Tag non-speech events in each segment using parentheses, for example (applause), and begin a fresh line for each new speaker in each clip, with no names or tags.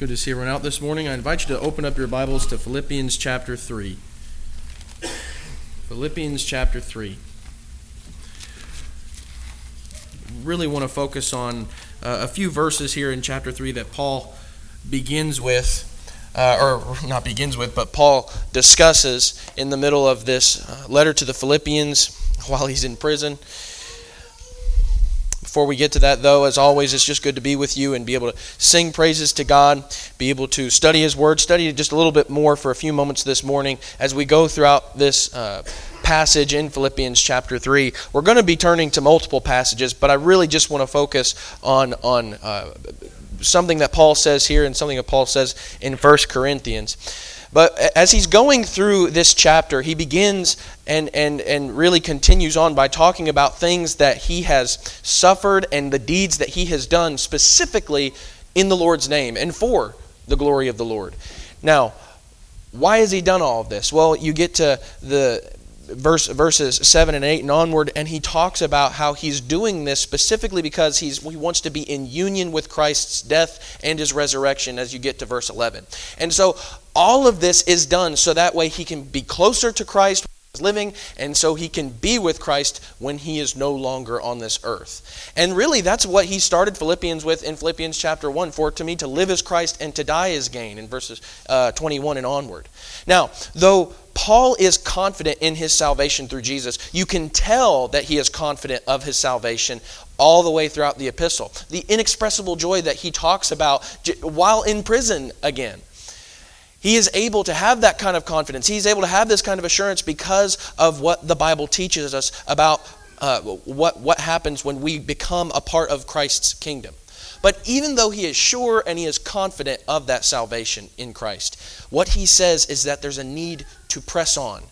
Good to see everyone out this morning. I invite you to open up your Bibles to Philippians chapter 3. Philippians chapter 3. Really want to focus on uh, a few verses here in chapter 3 that Paul begins with, uh, or not begins with, but Paul discusses in the middle of this uh, letter to the Philippians while he's in prison. Before we get to that, though, as always, it's just good to be with you and be able to sing praises to God, be able to study His Word, study it just a little bit more for a few moments this morning as we go throughout this uh, passage in Philippians chapter 3. We're going to be turning to multiple passages, but I really just want to focus on, on uh, something that Paul says here and something that Paul says in 1 Corinthians. But as he's going through this chapter, he begins and, and, and really continues on by talking about things that he has suffered and the deeds that he has done specifically in the Lord's name and for the glory of the Lord. Now, why has he done all of this? Well, you get to the verse, verses 7 and 8 and onward, and he talks about how he's doing this specifically because he's, he wants to be in union with Christ's death and his resurrection as you get to verse 11. And so all of this is done so that way he can be closer to Christ living and so he can be with Christ when he is no longer on this earth. And really that's what he started Philippians with in Philippians chapter 1 for to me to live as Christ and to die is gain in verses uh, 21 and onward. Now, though Paul is confident in his salvation through Jesus. You can tell that he is confident of his salvation all the way throughout the epistle. The inexpressible joy that he talks about while in prison again. He is able to have that kind of confidence. He's able to have this kind of assurance because of what the Bible teaches us about uh, what, what happens when we become a part of Christ's kingdom. But even though he is sure and he is confident of that salvation in Christ, what he says is that there's a need to press on.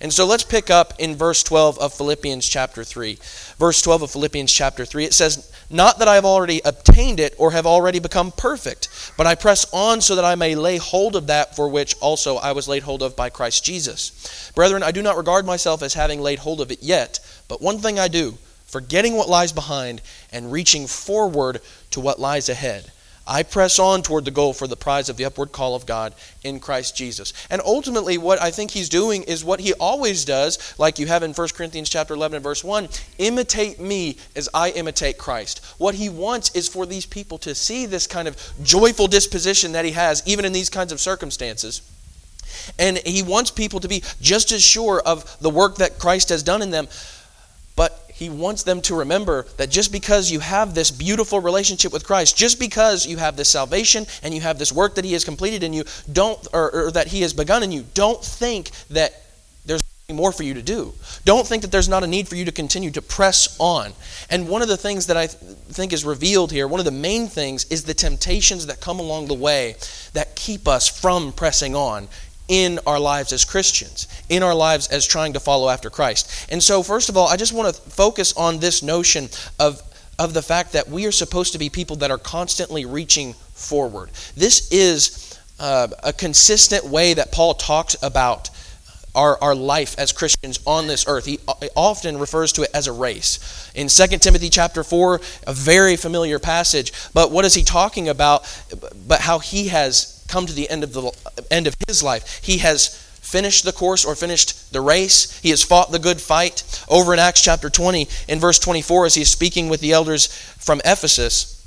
And so let's pick up in verse 12 of Philippians chapter 3. Verse 12 of Philippians chapter 3, it says, Not that I have already obtained it or have already become perfect, but I press on so that I may lay hold of that for which also I was laid hold of by Christ Jesus. Brethren, I do not regard myself as having laid hold of it yet, but one thing I do, forgetting what lies behind and reaching forward to what lies ahead. I press on toward the goal for the prize of the upward call of God in Christ Jesus. And ultimately what I think he's doing is what he always does, like you have in 1 Corinthians chapter 11 and verse 1, imitate me as I imitate Christ. What he wants is for these people to see this kind of joyful disposition that he has even in these kinds of circumstances. And he wants people to be just as sure of the work that Christ has done in them he wants them to remember that just because you have this beautiful relationship with Christ, just because you have this salvation and you have this work that He has completed in you, don't or, or that He has begun in you, don't think that there's more for you to do. Don't think that there's not a need for you to continue to press on. And one of the things that I th- think is revealed here, one of the main things, is the temptations that come along the way that keep us from pressing on in our lives as Christians, in our lives as trying to follow after Christ. And so, first of all, I just want to focus on this notion of, of the fact that we are supposed to be people that are constantly reaching forward. This is uh, a consistent way that Paul talks about our, our life as Christians on this earth. He often refers to it as a race. In 2 Timothy chapter 4, a very familiar passage, but what is he talking about? But how he has come to the end of the end of his life. He has finished the course or finished the race. He has fought the good fight. Over in Acts chapter 20, in verse 24, as he's speaking with the elders from Ephesus,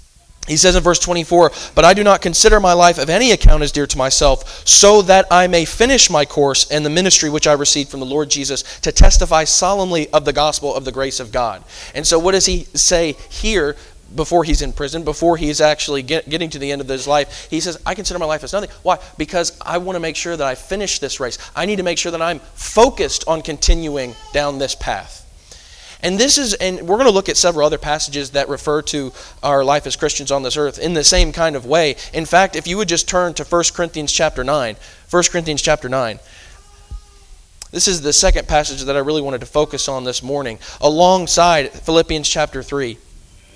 he says in verse 24, But I do not consider my life of any account as dear to myself, so that I may finish my course and the ministry which I received from the Lord Jesus to testify solemnly of the gospel of the grace of God. And so, what does he say here before he's in prison, before he's actually get, getting to the end of his life, he says, I consider my life as nothing. Why? Because I want to make sure that I finish this race. I need to make sure that I'm focused on continuing down this path. And this is, and we're going to look at several other passages that refer to our life as Christians on this earth in the same kind of way. In fact, if you would just turn to 1 Corinthians chapter 9, 1 Corinthians chapter 9. This is the second passage that I really wanted to focus on this morning, alongside Philippians chapter 3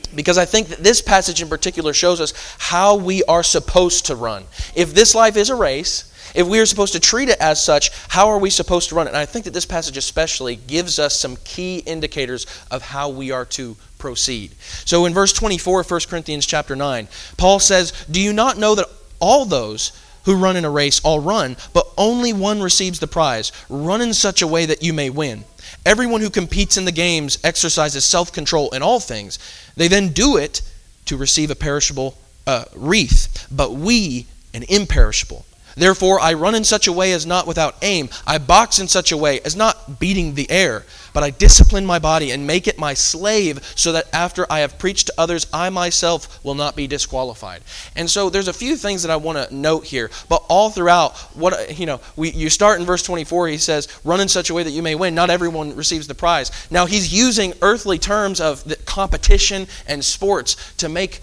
because I think that this passage in particular shows us how we are supposed to run. If this life is a race, if we are supposed to treat it as such, how are we supposed to run it? And I think that this passage especially gives us some key indicators of how we are to proceed. So in verse 24 of 1 Corinthians chapter 9, Paul says, "Do you not know that all those who run in a race all run, but only one receives the prize. Run in such a way that you may win. Everyone who competes in the games exercises self control in all things. They then do it to receive a perishable uh, wreath, but we an imperishable. Therefore, I run in such a way as not without aim. I box in such a way as not beating the air, but I discipline my body and make it my slave, so that after I have preached to others, I myself will not be disqualified. And so, there's a few things that I want to note here. But all throughout, what you know, we, you start in verse 24. He says, "Run in such a way that you may win." Not everyone receives the prize. Now, he's using earthly terms of competition and sports to make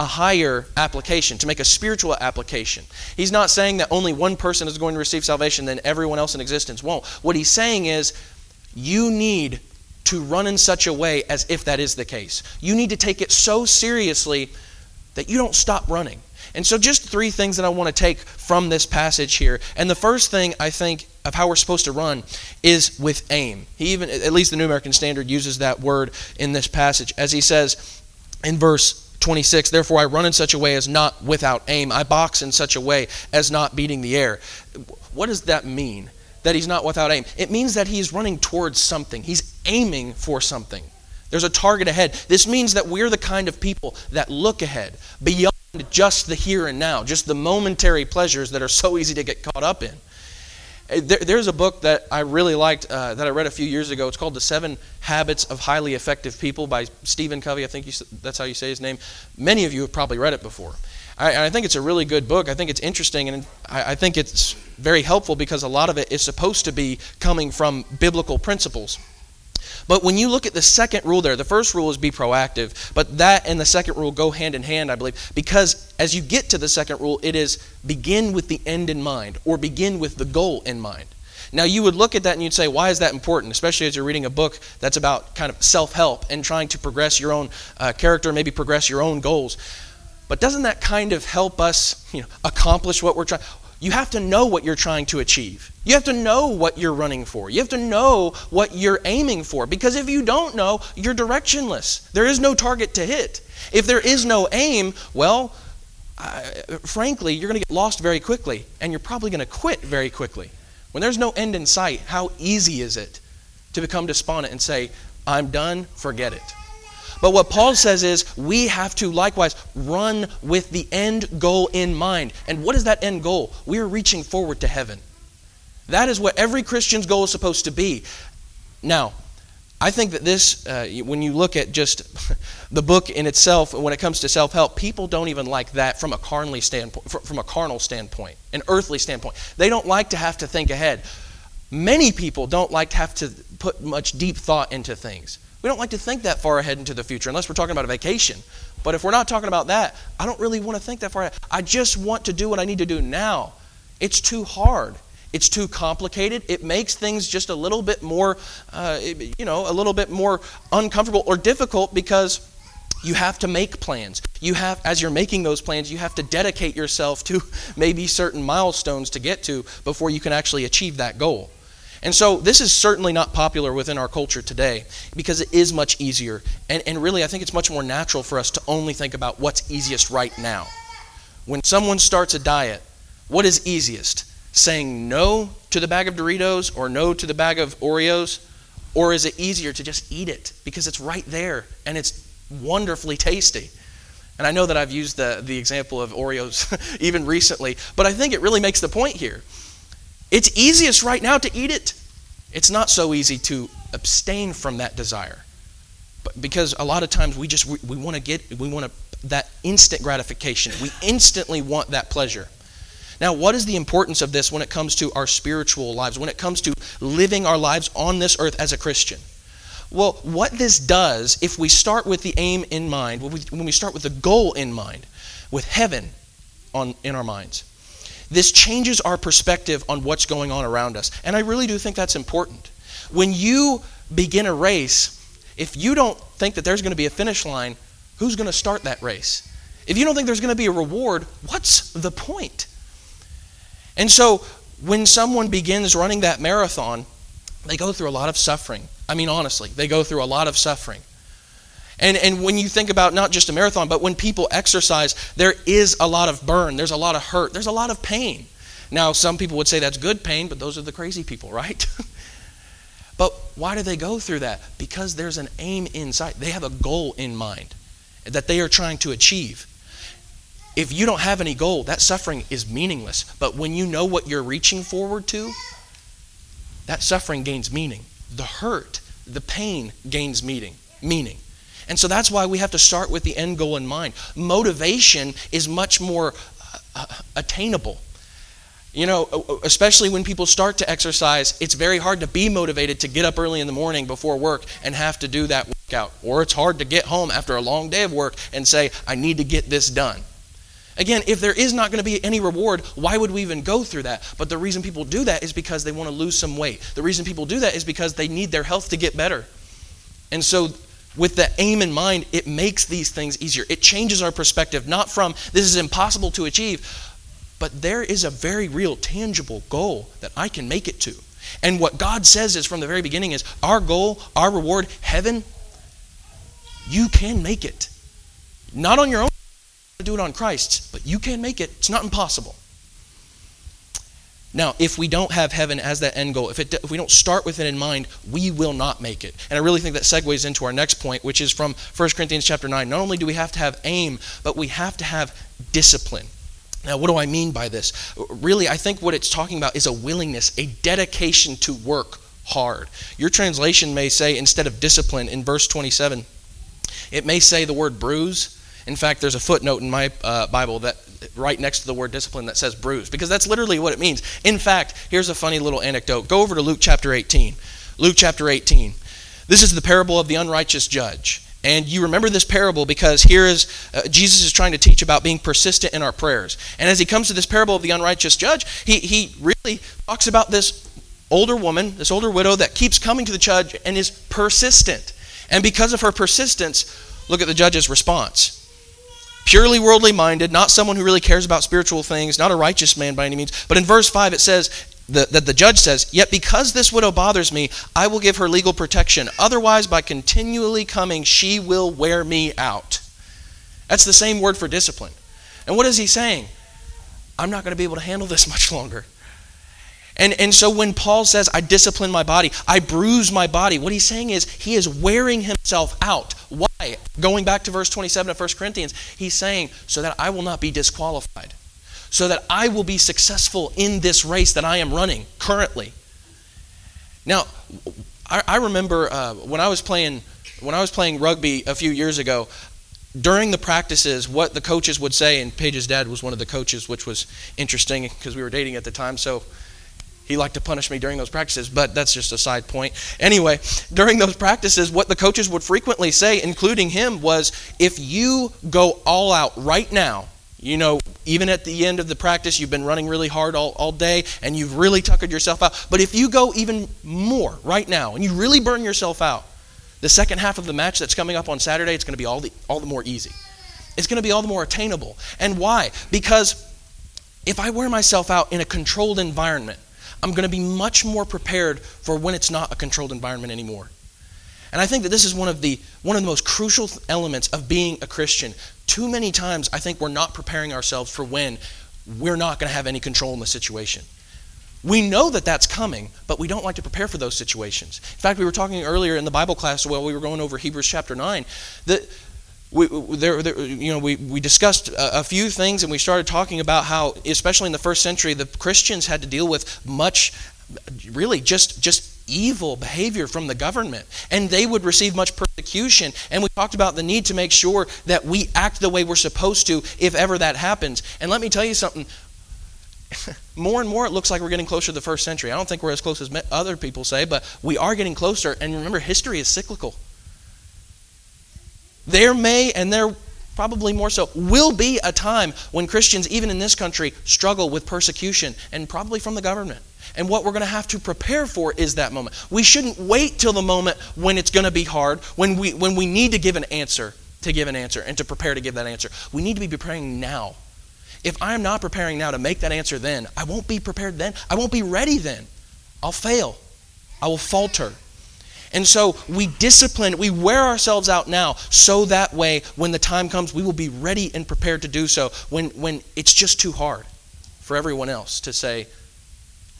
a higher application, to make a spiritual application. He's not saying that only one person is going to receive salvation, then everyone else in existence won't. What he's saying is, you need to run in such a way as if that is the case. You need to take it so seriously that you don't stop running. And so, just three things that I want to take from this passage here. And the first thing I think of how we're supposed to run is with aim. He even, at least the New American Standard, uses that word in this passage, as he says in verse 26 Therefore, I run in such a way as not without aim. I box in such a way as not beating the air. What does that mean? That he's not without aim? It means that he's running towards something, he's aiming for something. There's a target ahead. This means that we're the kind of people that look ahead, beyond just the here and now, just the momentary pleasures that are so easy to get caught up in. There, there's a book that I really liked uh, that I read a few years ago. It's called The Seven Habits of Highly Effective People by Stephen Covey. I think you, that's how you say his name. Many of you have probably read it before. I, I think it's a really good book. I think it's interesting, and I, I think it's very helpful because a lot of it is supposed to be coming from biblical principles. But when you look at the second rule there, the first rule is be proactive, but that and the second rule go hand in hand, I believe, because as you get to the second rule, it is begin with the end in mind or begin with the goal in mind. Now, you would look at that and you'd say, why is that important? Especially as you're reading a book that's about kind of self help and trying to progress your own uh, character, maybe progress your own goals. But doesn't that kind of help us you know, accomplish what we're trying? You have to know what you're trying to achieve. You have to know what you're running for. You have to know what you're aiming for. Because if you don't know, you're directionless. There is no target to hit. If there is no aim, well, uh, frankly, you're going to get lost very quickly, and you're probably going to quit very quickly. When there's no end in sight, how easy is it to become despondent and say, I'm done, forget it? But what Paul says is we have to likewise run with the end goal in mind. And what is that end goal? We are reaching forward to heaven. That is what every Christian's goal is supposed to be. Now, I think that this, uh, when you look at just (laughs) the book in itself, when it comes to self-help, people don't even like that from a carnally standpoint, from a carnal standpoint, an earthly standpoint. They don't like to have to think ahead. Many people don't like to have to put much deep thought into things. We don't like to think that far ahead into the future unless we're talking about a vacation. But if we're not talking about that, I don't really want to think that far ahead. I just want to do what I need to do now. It's too hard. It's too complicated. It makes things just a little bit more, uh, you know, a little bit more uncomfortable or difficult because you have to make plans. You have, as you're making those plans, you have to dedicate yourself to (laughs) maybe certain milestones to get to before you can actually achieve that goal. And so this is certainly not popular within our culture today because it is much easier. And, and really, I think it's much more natural for us to only think about what's easiest right now. When someone starts a diet, what is easiest? Saying no to the bag of Doritos or no to the bag of Oreos? Or is it easier to just eat it because it's right there and it's wonderfully tasty? And I know that I've used the, the example of Oreos (laughs) even recently, but I think it really makes the point here it's easiest right now to eat it. It's not so easy to abstain from that desire. But because a lot of times we just we, we want to get we want to that instant gratification. We instantly want that pleasure. Now, what is the importance of this when it comes to our spiritual lives, when it comes to living our lives on this earth as a Christian? Well, what this does, if we start with the aim in mind, when we, when we start with the goal in mind, with heaven on, in our minds, this changes our perspective on what's going on around us. And I really do think that's important. When you begin a race, if you don't think that there's going to be a finish line, who's going to start that race? If you don't think there's going to be a reward, what's the point? And so when someone begins running that marathon, they go through a lot of suffering. I mean, honestly, they go through a lot of suffering. And, and when you think about not just a marathon, but when people exercise, there is a lot of burn, there's a lot of hurt, there's a lot of pain. Now, some people would say that's good pain, but those are the crazy people, (laughs) right? but why do they go through that? Because there's an aim inside. They have a goal in mind that they are trying to achieve. If you don't have any goal, that suffering is meaningless. But when you know what you're reaching forward to, that suffering gains meaning. The hurt, the pain gains meaning. Meaning. And so that's why we have to start with the end goal in mind. Motivation is much more uh, attainable. You know, especially when people start to exercise, it's very hard to be motivated to get up early in the morning before work and have to do that workout. Or it's hard to get home after a long day of work and say, I need to get this done. Again, if there is not going to be any reward, why would we even go through that? But the reason people do that is because they want to lose some weight. The reason people do that is because they need their health to get better. And so with the aim in mind, it makes these things easier. It changes our perspective, not from this is impossible to achieve, but there is a very real, tangible goal that I can make it to. And what God says is from the very beginning is our goal, our reward, heaven, you can make it. Not on your own, do it on Christ's, but you can make it. It's not impossible. Now, if we don't have heaven as that end goal, if, it, if we don't start with it in mind, we will not make it. And I really think that segues into our next point, which is from 1 Corinthians chapter 9. Not only do we have to have aim, but we have to have discipline. Now, what do I mean by this? Really, I think what it's talking about is a willingness, a dedication to work hard. Your translation may say, instead of discipline, in verse 27, it may say the word bruise. In fact, there's a footnote in my uh, Bible that right next to the word discipline that says bruise, because that's literally what it means. In fact, here's a funny little anecdote. Go over to Luke chapter 18. Luke chapter 18. This is the parable of the unrighteous judge. And you remember this parable because here is uh, Jesus is trying to teach about being persistent in our prayers. And as he comes to this parable of the unrighteous judge, he, he really talks about this older woman, this older widow that keeps coming to the judge and is persistent. And because of her persistence, look at the judge's response purely worldly minded, not someone who really cares about spiritual things, not a righteous man by any means. But in verse 5, it says that the judge says, Yet because this widow bothers me, I will give her legal protection. Otherwise, by continually coming, she will wear me out. That's the same word for discipline. And what is he saying? I'm not going to be able to handle this (laughs) much longer. And, and so when Paul says, I discipline my body, I bruise my body, what he's saying is he is wearing himself out. Going back to verse 27 of 1 Corinthians, he's saying, so that I will not be disqualified, so that I will be successful in this race that I am running currently. Now, I, I remember uh, when I was playing when I was playing rugby a few years ago, during the practices, what the coaches would say, and Paige's dad was one of the coaches, which was interesting because we were dating at the time. So he liked to punish me during those practices, but that's just a side point. Anyway, during those practices, what the coaches would frequently say, including him, was if you go all out right now, you know, even at the end of the practice, you've been running really hard all, all day and you've really tuckered yourself out. But if you go even more right now and you really burn yourself out, the second half of the match that's coming up on Saturday, it's going to be all the, all the more easy. It's going to be all the more attainable. And why? Because if I wear myself out in a controlled environment, I'm going to be much more prepared for when it's not a controlled environment anymore. And I think that this is one of the one of the most crucial elements of being a Christian. Too many times I think we're not preparing ourselves for when we're not going to have any control in the situation. We know that that's coming, but we don't like to prepare for those situations. In fact, we were talking earlier in the Bible class while we were going over Hebrews chapter 9 that we, there, there, you know, we, we discussed a, a, few things and we started talking about how, especially in the first century, the Christians had to deal with much, really just, just evil behavior from the government. And they would receive much persecution. And we talked about the need to make sure that we act the way we're supposed to if ever that happens. And let me tell you something. (laughs) more and more it looks like we're getting closer to the first century. I don't think we're as close as other people say, but we are getting closer. And remember, history is cyclical. There may, and there probably more so, will be a time when Christians, even in this country, struggle with persecution and probably from the government. And what we're going to have to prepare for is that moment. We shouldn't wait till the moment when it's going to be hard, when we, when we need to give an answer, to give an answer, and to prepare to give that answer. We need to be preparing now. If I'm not preparing now to make that answer then, I won't be prepared then. I won't be ready then. I'll fail. I will falter. And so we discipline, we wear ourselves out now, so that way when the time comes, we will be ready and prepared to do so when, when it's just too hard for everyone else to say,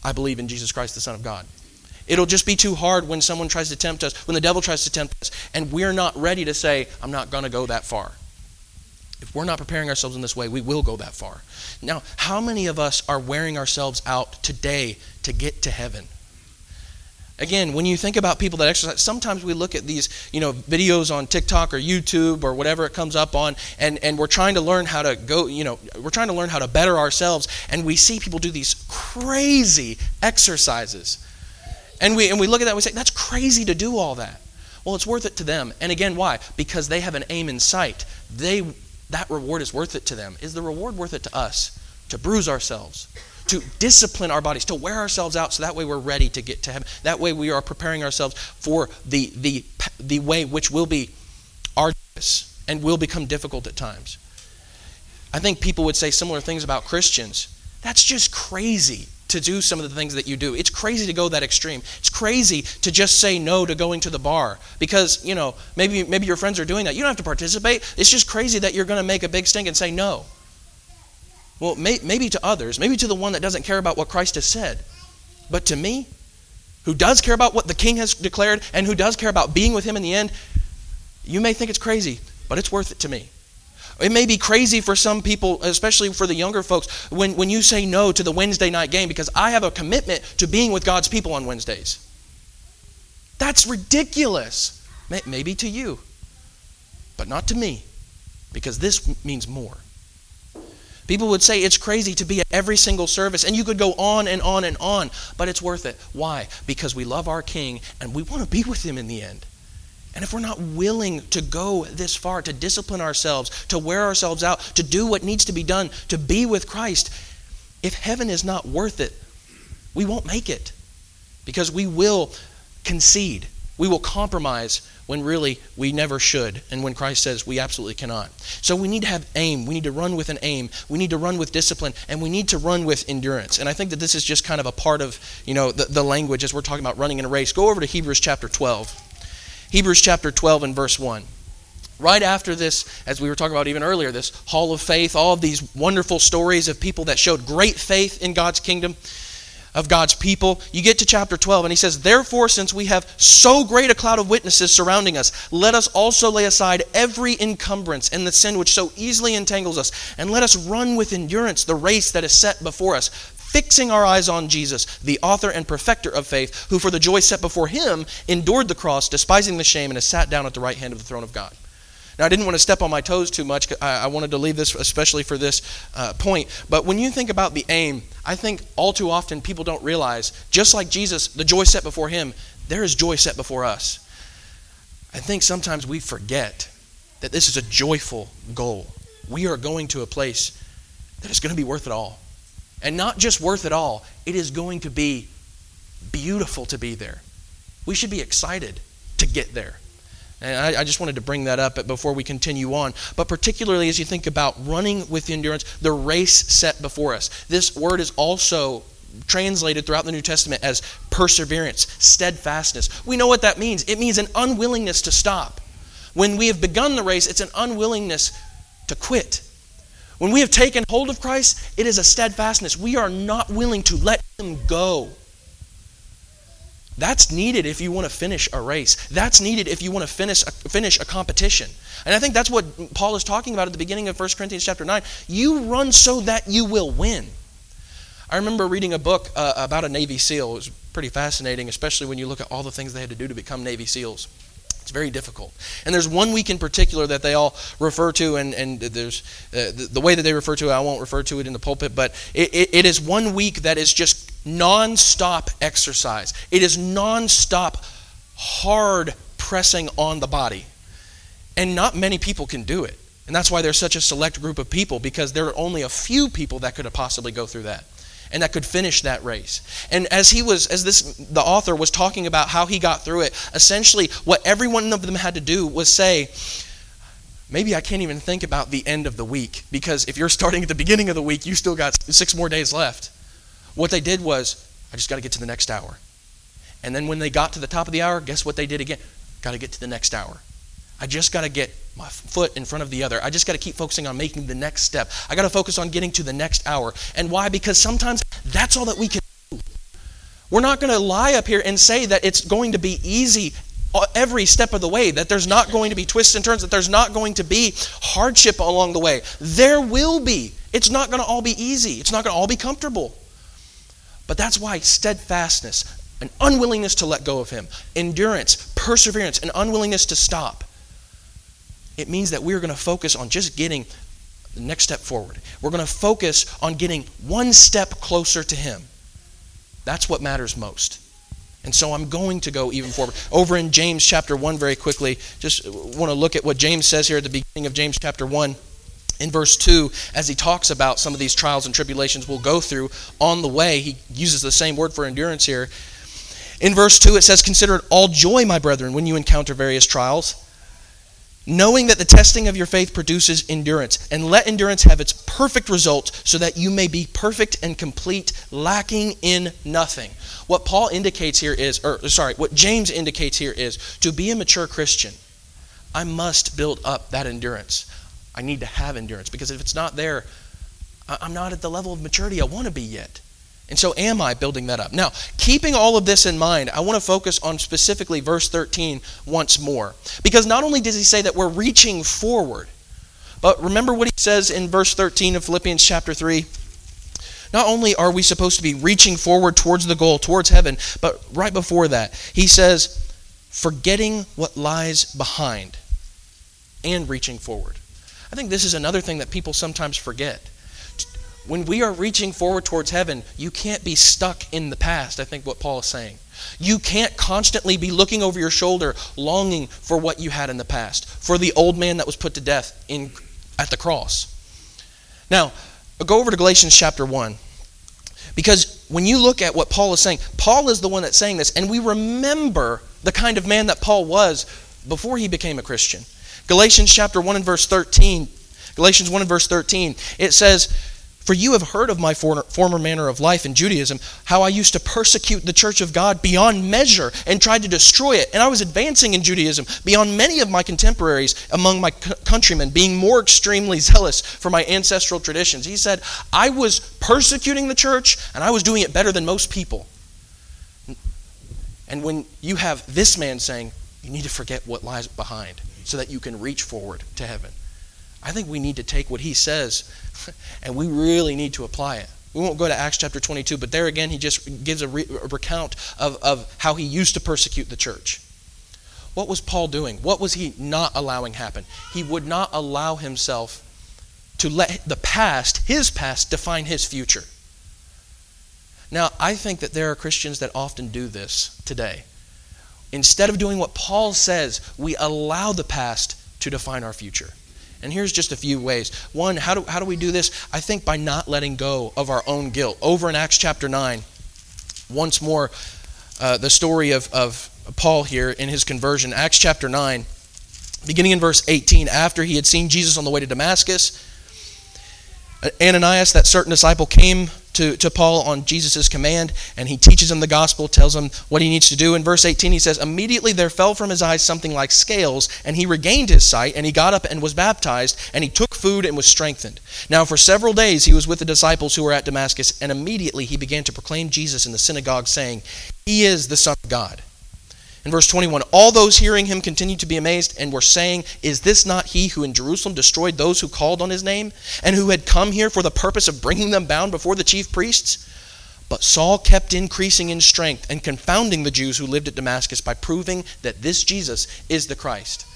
I believe in Jesus Christ, the Son of God. It'll just be too hard when someone tries to tempt us, when the devil tries to tempt us, and we're not ready to say, I'm not going to go that far. If we're not preparing ourselves in this way, we will go that far. Now, how many of us are wearing ourselves out today to get to heaven? Again, when you think about people that exercise, sometimes we look at these, you know, videos on TikTok or YouTube or whatever it comes up on, and, and we're trying to learn how to go, you know, we're trying to learn how to better ourselves, and we see people do these crazy exercises. And we, and we look at that and we say, that's crazy to do all that. Well, it's worth it to them. And again, why? Because they have an aim in sight. They, that reward is worth it to them. Is the reward worth it to us? To bruise ourselves, to discipline our bodies, to wear ourselves out so that way we're ready to get to heaven. That way we are preparing ourselves for the, the, the way which will be arduous and will become difficult at times. I think people would say similar things about Christians. That's just crazy to do some of the things that you do. It's crazy to go that extreme. It's crazy to just say no to going to the bar because, you know, maybe maybe your friends are doing that. You don't have to participate. It's just crazy that you're going to make a big stink and say no. Well, may, maybe to others, maybe to the one that doesn't care about what Christ has said. But to me, who does care about what the king has declared and who does care about being with him in the end, you may think it's crazy, but it's worth it to me. It may be crazy for some people, especially for the younger folks, when, when you say no to the Wednesday night game because I have a commitment to being with God's people on Wednesdays. That's ridiculous. Maybe to you, but not to me because this means more. People would say it's crazy to be at every single service, and you could go on and on and on, but it's worth it. Why? Because we love our King and we want to be with him in the end. And if we're not willing to go this far, to discipline ourselves, to wear ourselves out, to do what needs to be done, to be with Christ, if heaven is not worth it, we won't make it because we will concede. We will compromise when really we never should, and when Christ says we absolutely cannot. So we need to have aim. We need to run with an aim. We need to run with discipline, and we need to run with endurance. And I think that this is just kind of a part of you know the, the language as we're talking about running in a race. Go over to Hebrews chapter 12. Hebrews chapter 12 and verse 1 right after this, as we were talking about even earlier, this hall of faith, all of these wonderful stories of people that showed great faith in God's kingdom, of God's people. You get to chapter 12, and he says, Therefore, since we have so great a cloud of witnesses surrounding us, let us also lay aside every encumbrance and the sin which so easily entangles us, and let us run with endurance the race that is set before us, fixing our eyes on Jesus, the author and perfecter of faith, who for the joy set before him endured the cross, despising the shame, and has sat down at the right hand of the throne of God. Now, I didn't want to step on my toes too much. I, I wanted to leave this especially for this uh, point. But when you think about the aim, I think all too often people don't realize, just like Jesus, the joy set before him, there is joy set before us. I think sometimes we forget that this is a joyful goal. We are going to a place that is going to be worth it all. And not just worth it all, it is going to be beautiful to be there. We should be excited to get there. And I, I, just wanted to bring that up before we continue on. But particularly as you think about running with endurance, the race set before us. This word is also translated throughout the New Testament as perseverance, steadfastness. We know what that means. It means an unwillingness to stop. When we have begun the race, it's an unwillingness to quit. When we have taken hold of Christ, it is a steadfastness. We are not willing to let Him go. That's needed if you want to finish a race. That's needed if you want to finish a, finish a competition. And I think that's what Paul is talking about at the beginning of 1 Corinthians chapter 9. You run so that you will win. I remember reading a book uh, about a Navy SEAL. It was pretty fascinating, especially when you look at all the things they had to do to become Navy SEALs. It's very difficult. And there's one week in particular that they all refer to, and, and there's uh, the, the, way that they refer to it, I won't refer to it in the pulpit, but it, it, it is one week that is just non-stop exercise. It is non-stop hard pressing on the body. And not many people can do it. And that's why there's such a select group of people because there are only a few people that could possibly go through that and that could finish that race. And as he was as this the author was talking about how he got through it, essentially what every one of them had to do was say maybe I can't even think about the end of the week because if you're starting at the beginning of the week, you still got 6 more days left. What they did was, I just got to get to the next hour. And then when they got to the top of the hour, guess what they did again? Got to get to the next hour. I just got to get my foot in front of the other. I just got to keep focusing on making the next step. I got to focus on getting to the next hour. And why? Because sometimes that's all that we can do. We're not going to lie up here and say that it's going to be easy uh, every step of the way, that there's not going to be twists and turns, that there's not going to be hardship along the way. There will be. It's not going to all be easy, it's not going to all be comfortable. But that's why steadfastness, an unwillingness to let go of Him, endurance, perseverance, an unwillingness to stop. It means that we're going to focus on just getting the next step forward. We're going to focus on getting one step closer to Him. That's what matters most. And so I'm going to go even forward. Over in James chapter 1, very quickly, just want to look at what James says here at the beginning of James chapter 1. In verse 2, as he talks about some of these trials and tribulations we'll go through on the way, he uses the same word for endurance here. In verse 2, it says, Consider it all joy, my brethren, when you encounter various trials knowing that the testing of your faith produces endurance. And let endurance have its perfect result, so that you may be perfect and complete, lacking in nothing. What Paul indicates here is, or sorry, what James indicates here is to be a mature Christian, I must build up that endurance. I need to have endurance because if it's not there, I'm not at the level of maturity I want to be yet. And so, am I building that up? Now, keeping all of this in mind, I want to focus on specifically verse 13 once more. Because not only does he say that we're reaching forward, but remember what he says in verse 13 of Philippians chapter 3? Not only are we supposed to be reaching forward towards the goal, towards heaven, but right before that, he says, forgetting what lies behind and reaching forward. I think this is another thing that people sometimes forget when we are reaching forward towards heaven, you can't be stuck in the past, I think what Paul is saying. You can't constantly be looking over your shoulder, longing for what you had in the past, for the old man that was put to death in, at the cross. Now, go over to Galatians chapter 1. Because when you look at what Paul is saying, Paul is the one that's saying this, and we remember the kind of man that Paul was before he became a Christian. Galatians chapter 1 and verse 13, Galatians 1 and verse 13, it says, for you have heard of my former manner of life in Judaism, how I used to persecute the church of God beyond measure and tried to destroy it. And I was advancing in Judaism beyond many of my contemporaries among my countrymen, being more extremely zealous for my ancestral traditions. He said, I was persecuting the church and I was doing it better than most people. And when you have this man saying, you need to forget what lies behind so that you can reach forward to heaven. I think we need to take what he says (laughs) and we really need to apply it. We won't go to Acts chapter 22, but there again, he just gives a, re- a recount of, of how he used to persecute the church. What was Paul doing? What was he not allowing happen? He would not allow himself to let the past, his past, define his future. Now, I think that there are Christians that often do this today. Instead of doing what Paul says, we allow the past to define our future. And here's just a few ways. One, how do, how do we do this? I think by not letting go of our own guilt. Over in Acts chapter 9, once more, uh, the story of, of Paul here in his conversion. Acts chapter 9, beginning in verse 18, after he had seen Jesus on the way to Damascus, Ananias, that certain disciple, came to, to Paul on Jesus' command, and he teaches him the gospel, tells him what he needs to do. In verse 18, he says, Immediately there fell from his eyes something like scales, and he regained his sight, and he got up and was baptized, and he took food and was strengthened. Now, for several days he was with the disciples who were at Damascus, and immediately he began to proclaim Jesus in the synagogue, saying, He is the Son of God. In verse 21, all those hearing him continued to be amazed and were saying, Is this not he who in Jerusalem destroyed those who called on his name, and who had come here for the purpose of bringing them bound before the chief priests? But Saul kept increasing in strength and confounding the Jews who lived at Damascus by proving that this Jesus is the Christ.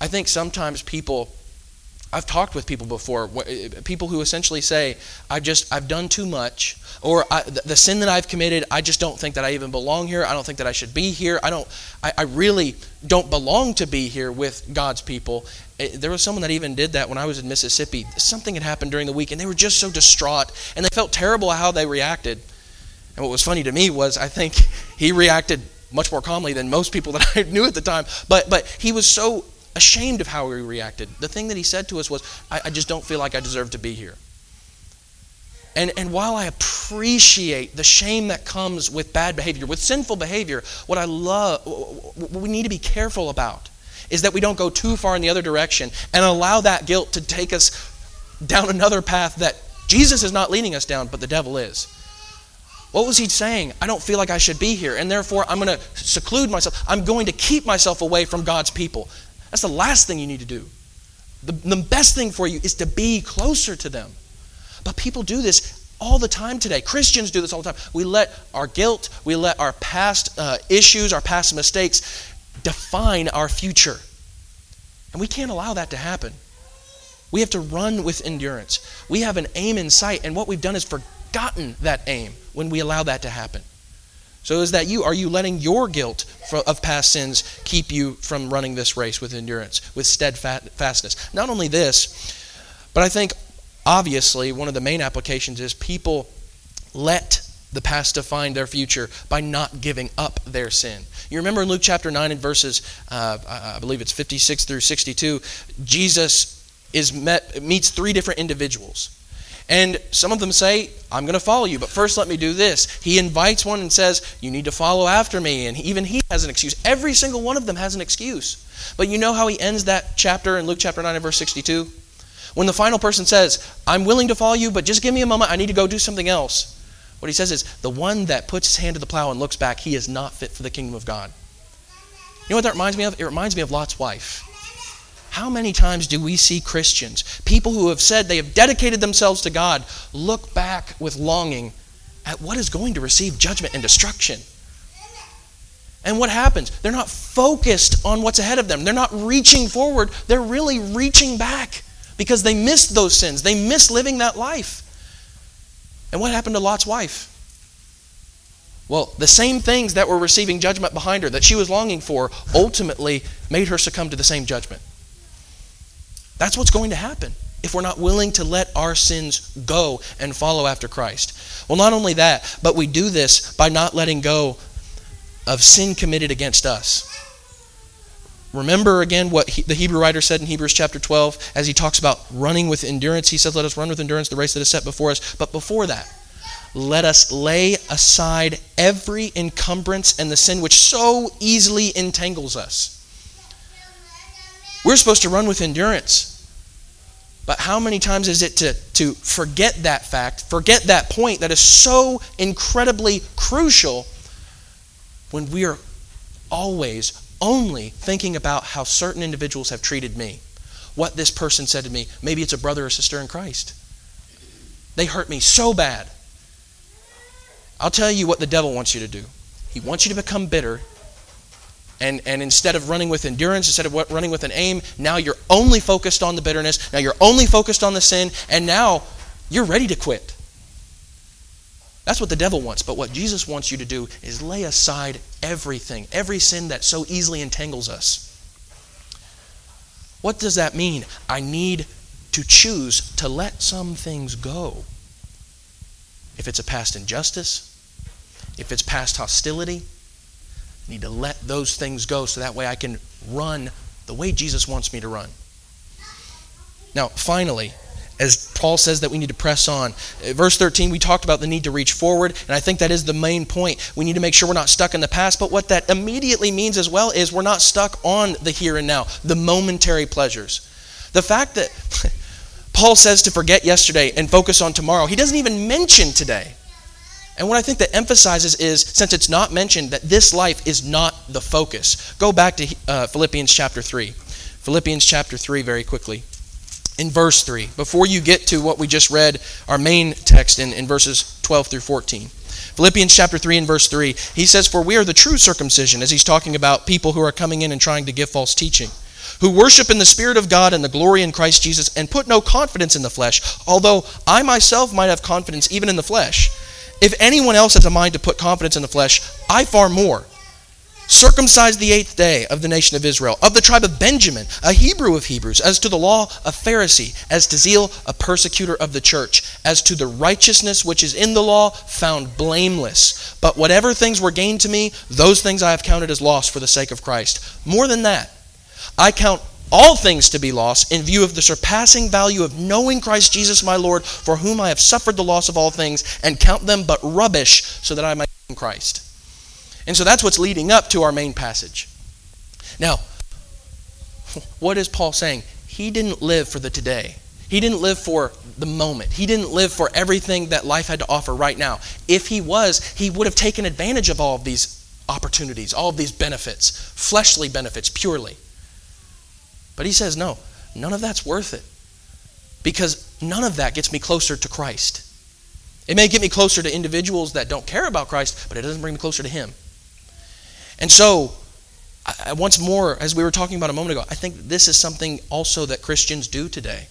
I think sometimes people I've talked with people before, people who essentially say, "I've just I've done too much, or the sin that I've committed, I just don't think that I even belong here. I don't think that I should be here. I don't, I, I really don't belong to be here with God's people." Eh, there was someone that even did that when I was in Mississippi. Something had happened during the week, and they were just so distraught, and they felt terrible how they reacted. And what was funny to me was, I think (laughs) he reacted much more calmly than most people that (laughs) I knew at the time. But but he was so ashamed of how he reacted. The thing that he said to us was, I, I just don't feel like I deserve to be here. And, and while I appreciate the shame that comes with bad behavior, with sinful behavior. What I love, what we need to be careful about is that we don't go too far in the other direction and allow that guilt to take us down another path that Jesus is not leading us down, but the devil is. What was he saying? I don't feel like I should be here, and therefore I'm going to seclude myself. I'm going to keep myself away from God's people. That's the last thing you need to do. The, the best thing for you is to be closer to them. But people do this all the time today. Christians do this all the time. We let our guilt, we let our past uh, issues, our past mistakes define our future. And we can't allow that to happen. We have to run with endurance. We have an aim in sight, and what we've done is forgotten that aim when we allow that to happen. So, is that you? Are you letting your guilt of past sins keep you from running this race with endurance, with steadfastness? Not only this, but I think obviously one of the main applications is people let the past define their future by not giving up their sin. You remember in Luke chapter 9 and verses, uh, I believe it's 56 through 62, Jesus is met, meets three different individuals. And some of them say, I'm going to follow you, but first let me do this. He invites one and says, You need to follow after me. And even he has an excuse. Every single one of them has an excuse. But you know how he ends that chapter in Luke chapter 9 and verse 62? When the final person says, I'm willing to follow you, but just give me a moment, I need to go do something else. What he says is, The one that puts his hand to the plow and looks back, he is not fit for the kingdom of God. You know what that reminds me of? It reminds me of Lot's wife. How many times do we see Christians, people who have said they have dedicated themselves to God, look back with longing at what is going to receive judgment and destruction? And what happens? They're not focused on what's ahead of them. They're not reaching forward. They're really reaching back because they missed those sins. They missed living that life. And what happened to Lot's wife? Well, the same things that were receiving judgment behind her, that she was longing for, ultimately made her succumb to the same judgment. That's what's going to happen if we're not willing to let our sins go and follow after Christ. Well, not only that, but we do this by not letting go of sin committed against us. Remember again what he, the Hebrew writer said in Hebrews chapter 12 as he talks about running with endurance. He says, Let us run with endurance the race that is set before us. But before that, let us lay aside every encumbrance and the sin which so easily entangles us. We're supposed to run with endurance. But how many times is it to, to forget that fact, forget that point that is so incredibly crucial when we are always only thinking about how certain individuals have treated me, what this person said to me. Maybe it's a brother or sister in Christ. They hurt me so bad. I'll tell you what the devil wants you to do. He wants you to become bitter and, and instead of running with endurance, instead of running with an aim, now you're only focused on the bitterness. Now you're only focused on the sin. And now you're ready to quit. That's what the devil wants. But what Jesus wants you to do is lay aside everything, every sin that so easily entangles us. What does that mean? I need to choose to let some things go. If it's a past injustice, if it's past hostility, Need to let those things go so that way I can run the way Jesus wants me to run. Now, finally, as Paul says that we need to press on. Uh, verse 13, we talked about the need to reach forward, and I think that is the main point. We need to make sure we're not stuck in the past, but what that immediately means as well is we're not stuck on the here and now, the momentary pleasures. The fact that (laughs) Paul says to forget yesterday and focus on tomorrow, he doesn't even mention today. And what I think that emphasizes is, since it's not mentioned, that this life is not the focus. Go back to uh, Philippians chapter 3. Philippians chapter 3, very quickly. In verse 3, before you get to what we just read, our main text in, in verses 12 through 14. Philippians chapter 3 and verse 3, he says, For we are the true circumcision, as he's talking about people who are coming in and trying to give false teaching, who worship in the Spirit of God and the glory in Christ Jesus, and put no confidence in the flesh, although I myself might have confidence even in the flesh. If anyone else has a mind to put confidence in the flesh, I far more. Circumcised the eighth day of the nation of Israel, of the tribe of Benjamin, a Hebrew of Hebrews, as to the law, a Pharisee, as to zeal, a persecutor of the church, as to the righteousness which is in the law, found blameless. But whatever things were gained to me, those things I have counted as loss for the sake of Christ. More than that, I count all things to be lost in view of the surpassing value of knowing Christ Jesus my Lord, for whom I have suffered the loss of all things, and count them but rubbish, so that I might gain Christ. And so that's what's leading up to our main passage. Now, what is Paul saying? He didn't live for the today. He didn't live for the moment. He didn't live for everything that life had to offer right now. If he was, he would have taken advantage of all of these opportunities, all of these benefits, fleshly benefits purely. But he says, no, none of that's worth it. Because none of that gets me closer to Christ. It may get me closer to individuals that don't care about Christ, but it doesn't bring me closer to Him. And so, I, once more, as we were talking about a moment ago, I think this is something also that Christians do today.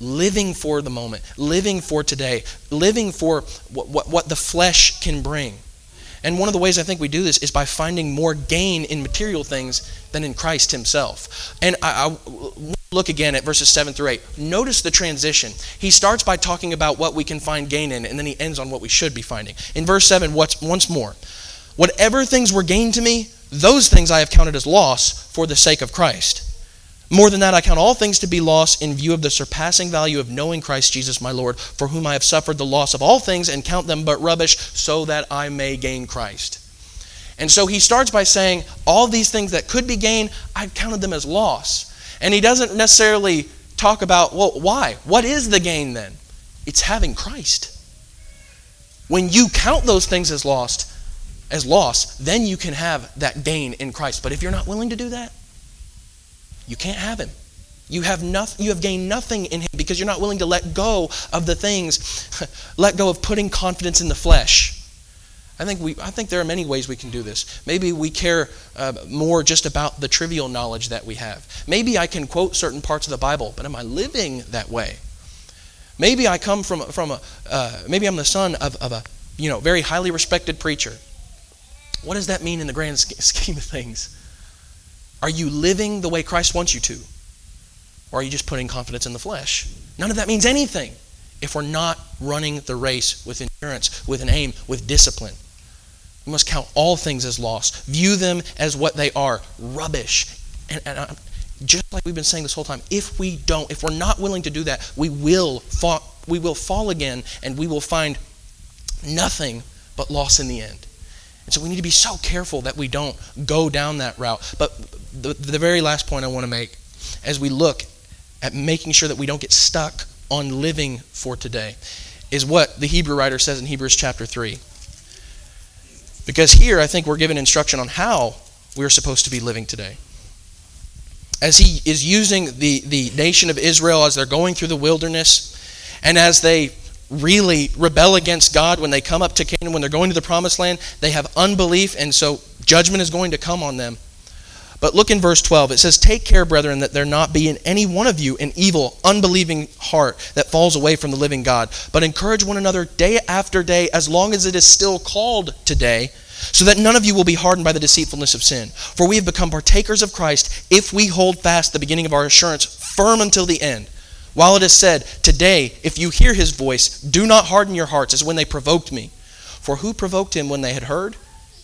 Living for the moment, living for today, living for what, what, what the flesh can bring. And one of the ways I think we do this is by finding more gain in material things than in Christ Himself. And I, I look again at verses 7 through 8. Notice the transition. He starts by talking about what we can find gain in, and then he ends on what we should be finding. In verse 7, what's, once more, whatever things were gained to me, those things I have counted as loss for the sake of Christ. More than that, I count all things to be loss in view of the surpassing value of knowing Christ Jesus my Lord, for whom I have suffered the loss of all things and count them but rubbish, so that I may gain Christ. And so he starts by saying, All these things that could be gained, I've counted them as loss. And he doesn't necessarily talk about, well, why? What is the gain then? It's having Christ. When you count those things as lost, as loss, then you can have that gain in Christ. But if you're not willing to do that, you can't have him. You have, nothing, you have gained nothing in him because you're not willing to let go of the things, (laughs) let go of putting confidence in the flesh. I think, we, I think there are many ways we can do this. Maybe we care uh, more just about the trivial knowledge that we have. Maybe I can quote certain parts of the Bible, but am I living that way? Maybe I come from, from a, uh, maybe I'm the son of, of a, you know, very highly respected preacher. What does that mean in the grand scheme of things? Are you living the way Christ wants you to? Or are you just putting confidence in the flesh? None of that means anything if we're not running the race with endurance, with an aim, with discipline. We must count all things as lost, view them as what they are rubbish. And, and uh, just like we've been saying this whole time, if we don't, if we're not willing to do that, we will fall, we will fall again and we will find nothing but loss in the end. And so we need to be so careful that we don't go down that route. But the, the very last point I want to make as we look at making sure that we don't get stuck on living for today is what the Hebrew writer says in Hebrews chapter 3. Because here I think we're given instruction on how we're supposed to be living today. As he is using the, the nation of Israel as they're going through the wilderness, and as they really rebel against God when they come up to Canaan, when they're going to the promised land, they have unbelief, and so judgment is going to come on them. But look in verse 12. It says, Take care, brethren, that there not be in any one of you an evil, unbelieving heart that falls away from the living God. But encourage one another day after day, as long as it is still called today, so that none of you will be hardened by the deceitfulness of sin. For we have become partakers of Christ if we hold fast the beginning of our assurance firm until the end. While it is said, Today, if you hear his voice, do not harden your hearts as when they provoked me. For who provoked him when they had heard?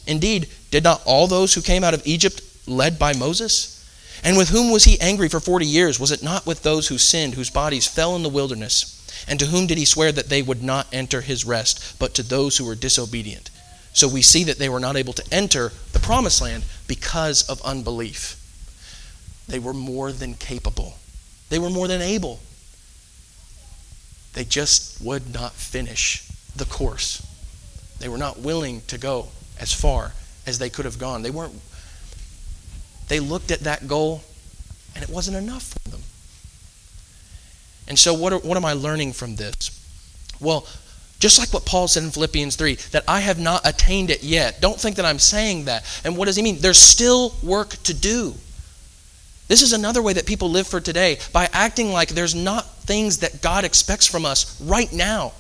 Indeed, did not all those who came out of Egypt led by Moses? And with whom was he angry for forty years? Was it not with those who sinned, whose bodies fell in the wilderness? And to whom did he swear that they would not enter his rest, but to those who were disobedient? So we see that they were not able to enter the promised land because of unbelief. They were more than capable, they were more than able. They just would not finish the course. They were not willing to go as far as they could have gone. They weren't they looked at that goal and it wasn't enough for them. And so what are, what am I learning from this? Well, just like what Paul said in Philippians 3, that I have not attained it yet. Don't think that I'm saying that. And what does he mean? There's still work to do. This is another way that people live for today by acting like there's not things that God expects from us right now.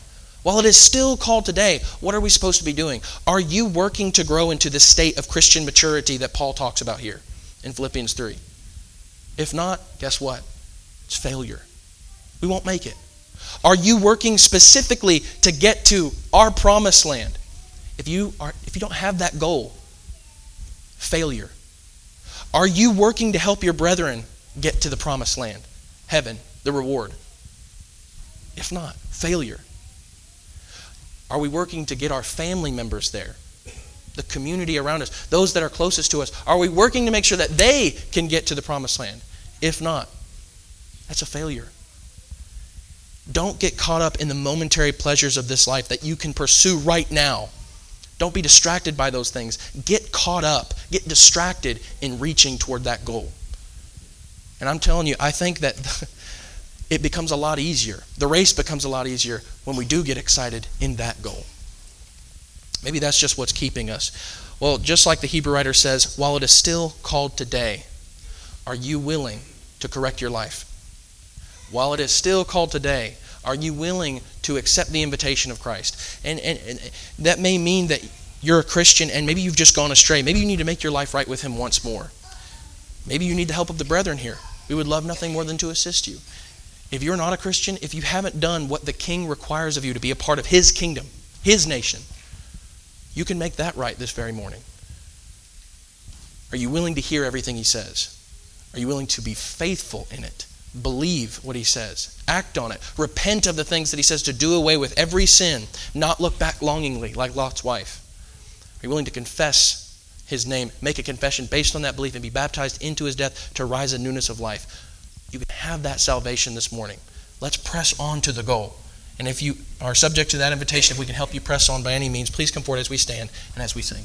While it is still called today, what are we supposed to be doing? Are you working to grow into the state of Christian maturity that Paul talks about here in Philippians 3? If not, guess what? It's failure. We won't make it. Are you working specifically to get to our promised land? If you are if you don't have that goal, failure. Are you working to help your brethren get to the promised land, heaven, the reward? If not, failure. Are we working to get our family members there? The community around us, those that are closest to us, are we working to make sure that they can get to the promised land? If not, that's a failure. Don't get caught up in the momentary pleasures of this life that you can pursue right now. Don't be distracted by those things. Get caught up, get distracted in reaching toward that goal. And I'm telling you, I think that (laughs) it becomes a lot easier. The race becomes a lot easier when we do get excited in that goal. Maybe that's just what's keeping us. Well, just like the Hebrew writer says, while it is still called today, are you willing to correct your life? While it is still called today, are you willing to accept the invitation of Christ? And, and, and, that may mean that you're a Christian and maybe you've just gone astray. Maybe you need to make your life right with Him once more. Maybe you need the help of the brethren here. We would love nothing more than to assist you. If you're not a Christian, if you haven't done what the King requires of you to be a part of His kingdom, His nation, you can make that right this very morning. Are you willing to hear everything He says? Are you willing to be faithful in it? Believe what He says, act on it, repent of the things that He says to do away with every sin, not look back longingly like Lot's wife. Are you willing to confess His name, make a confession based on that belief, and be baptized into His death to rise in newness of life? You can have that salvation this morning. Let's press on to the goal. And if you are subject to that invitation, if we can help you press on by any means, please come forward as we stand and as we sing.